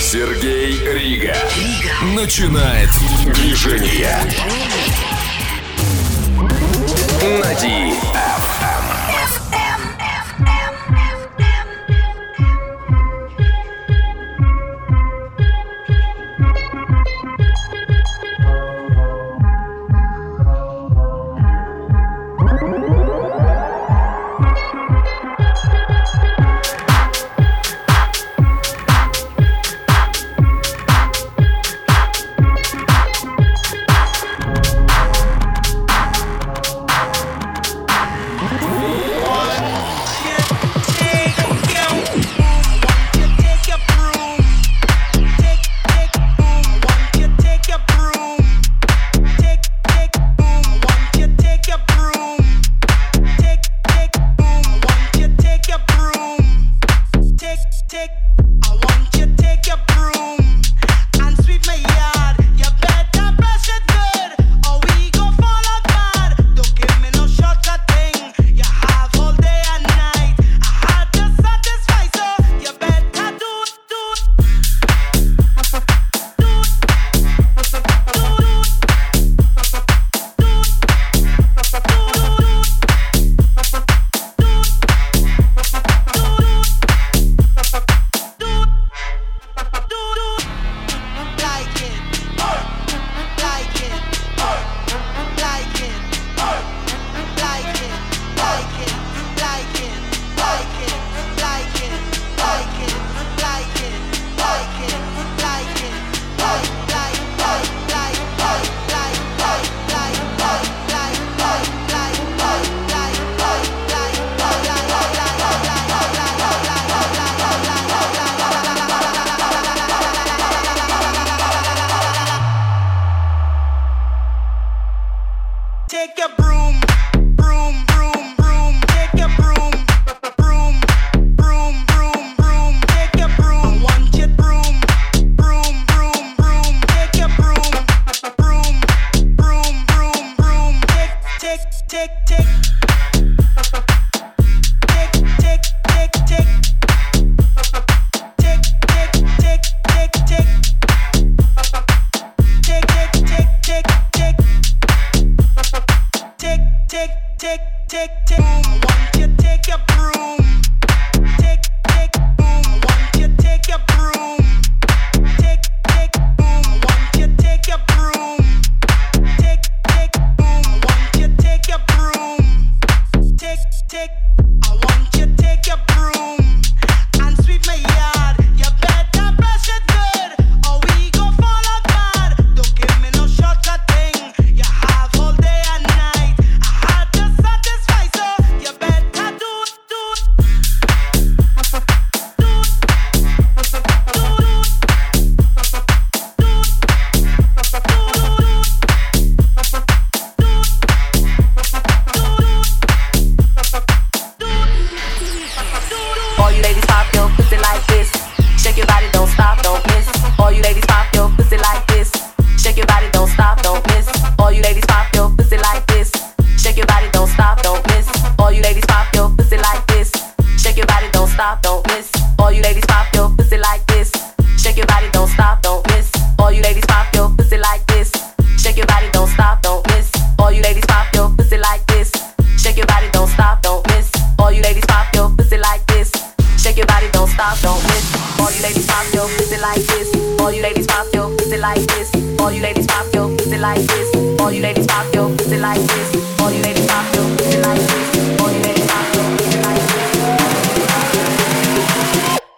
Сергей Рига. Начинает движение. Нади.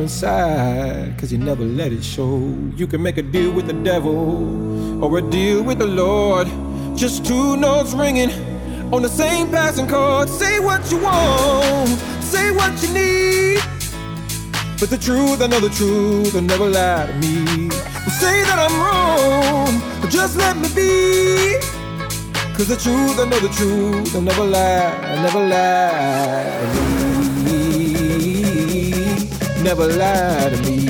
Are inside. Cause you never let it show. You can make a deal with the devil or a deal with the Lord. Just two notes ringing on the same passing chord. Say what you want, say what you need. But the truth, I know the truth, will never lie to me. Say that I'm wrong, but just let me be. Cause the truth, I know the truth, I'll never lie, I'll never lie. Never lie to me.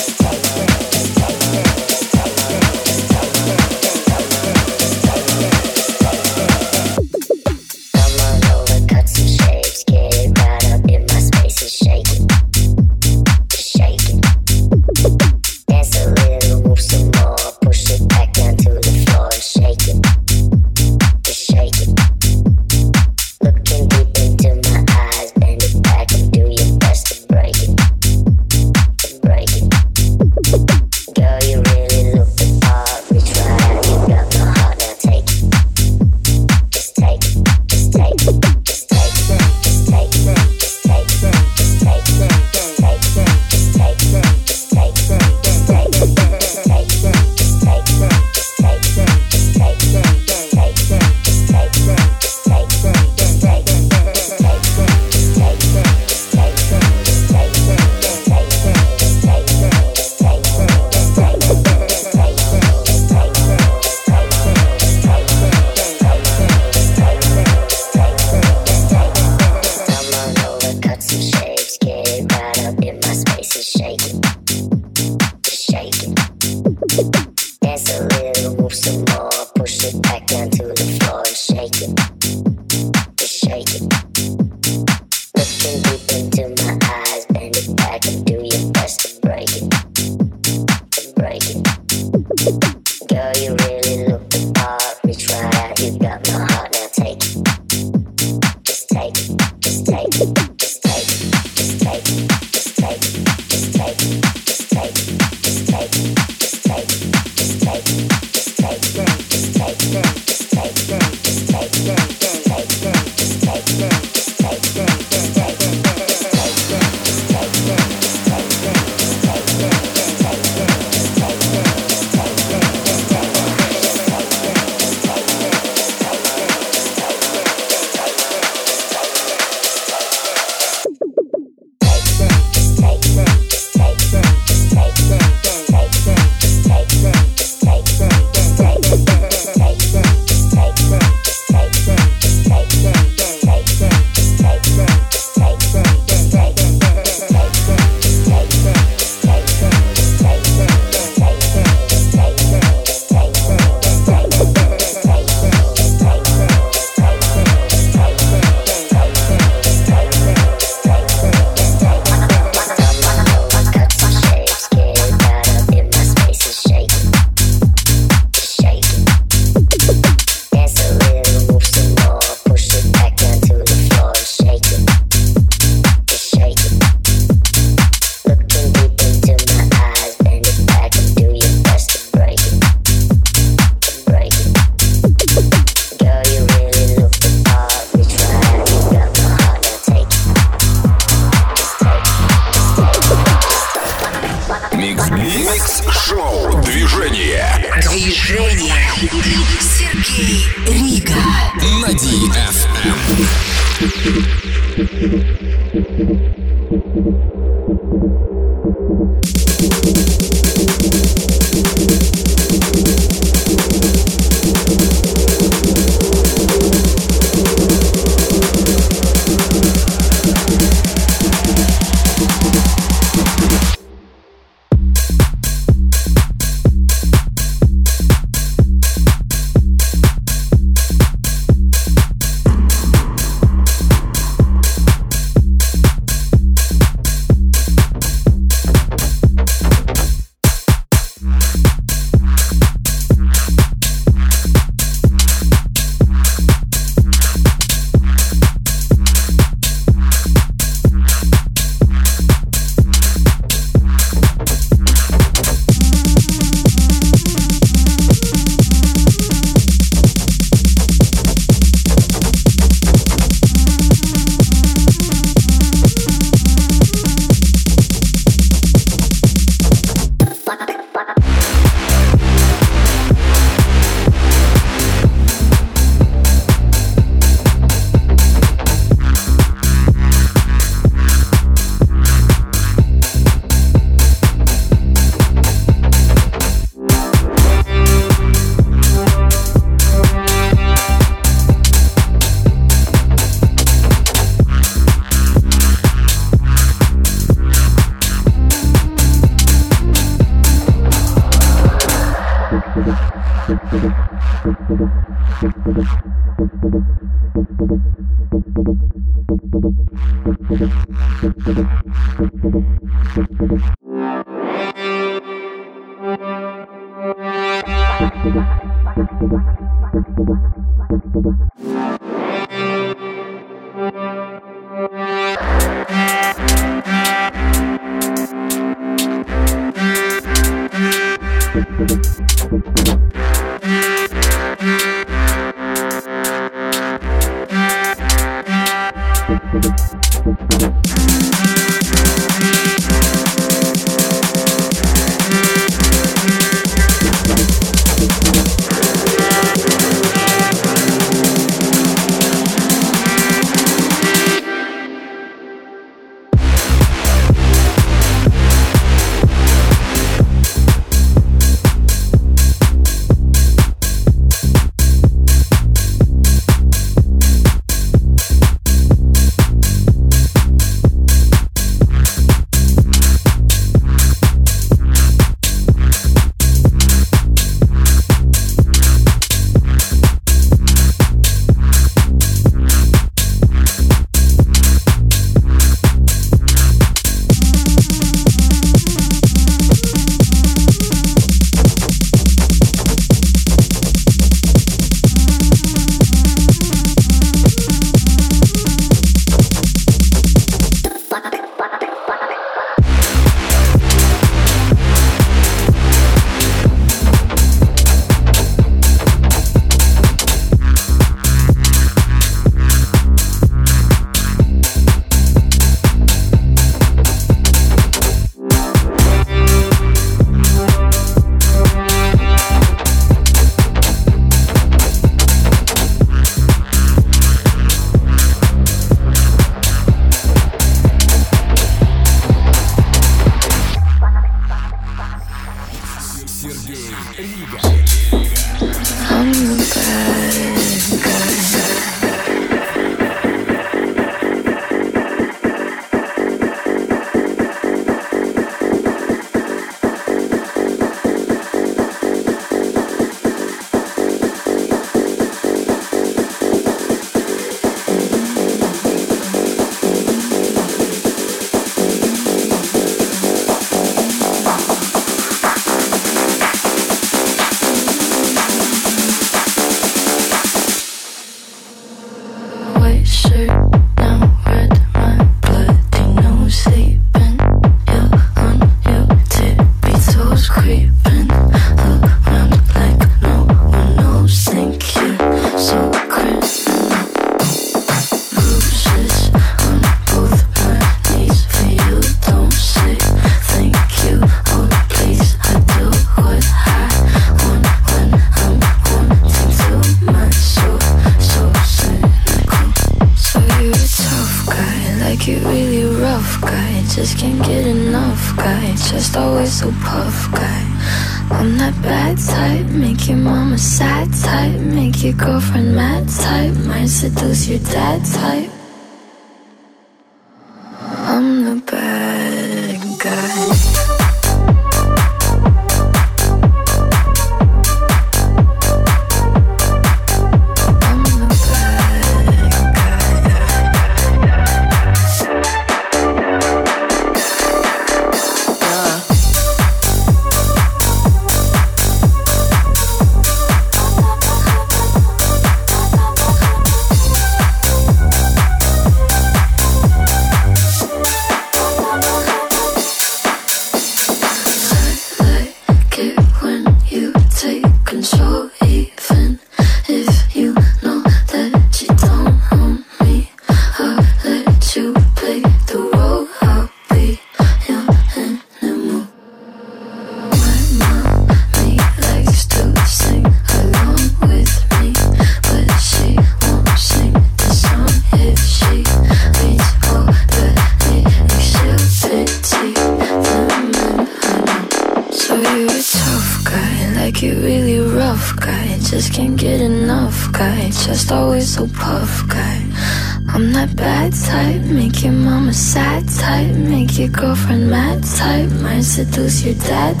Might seduce your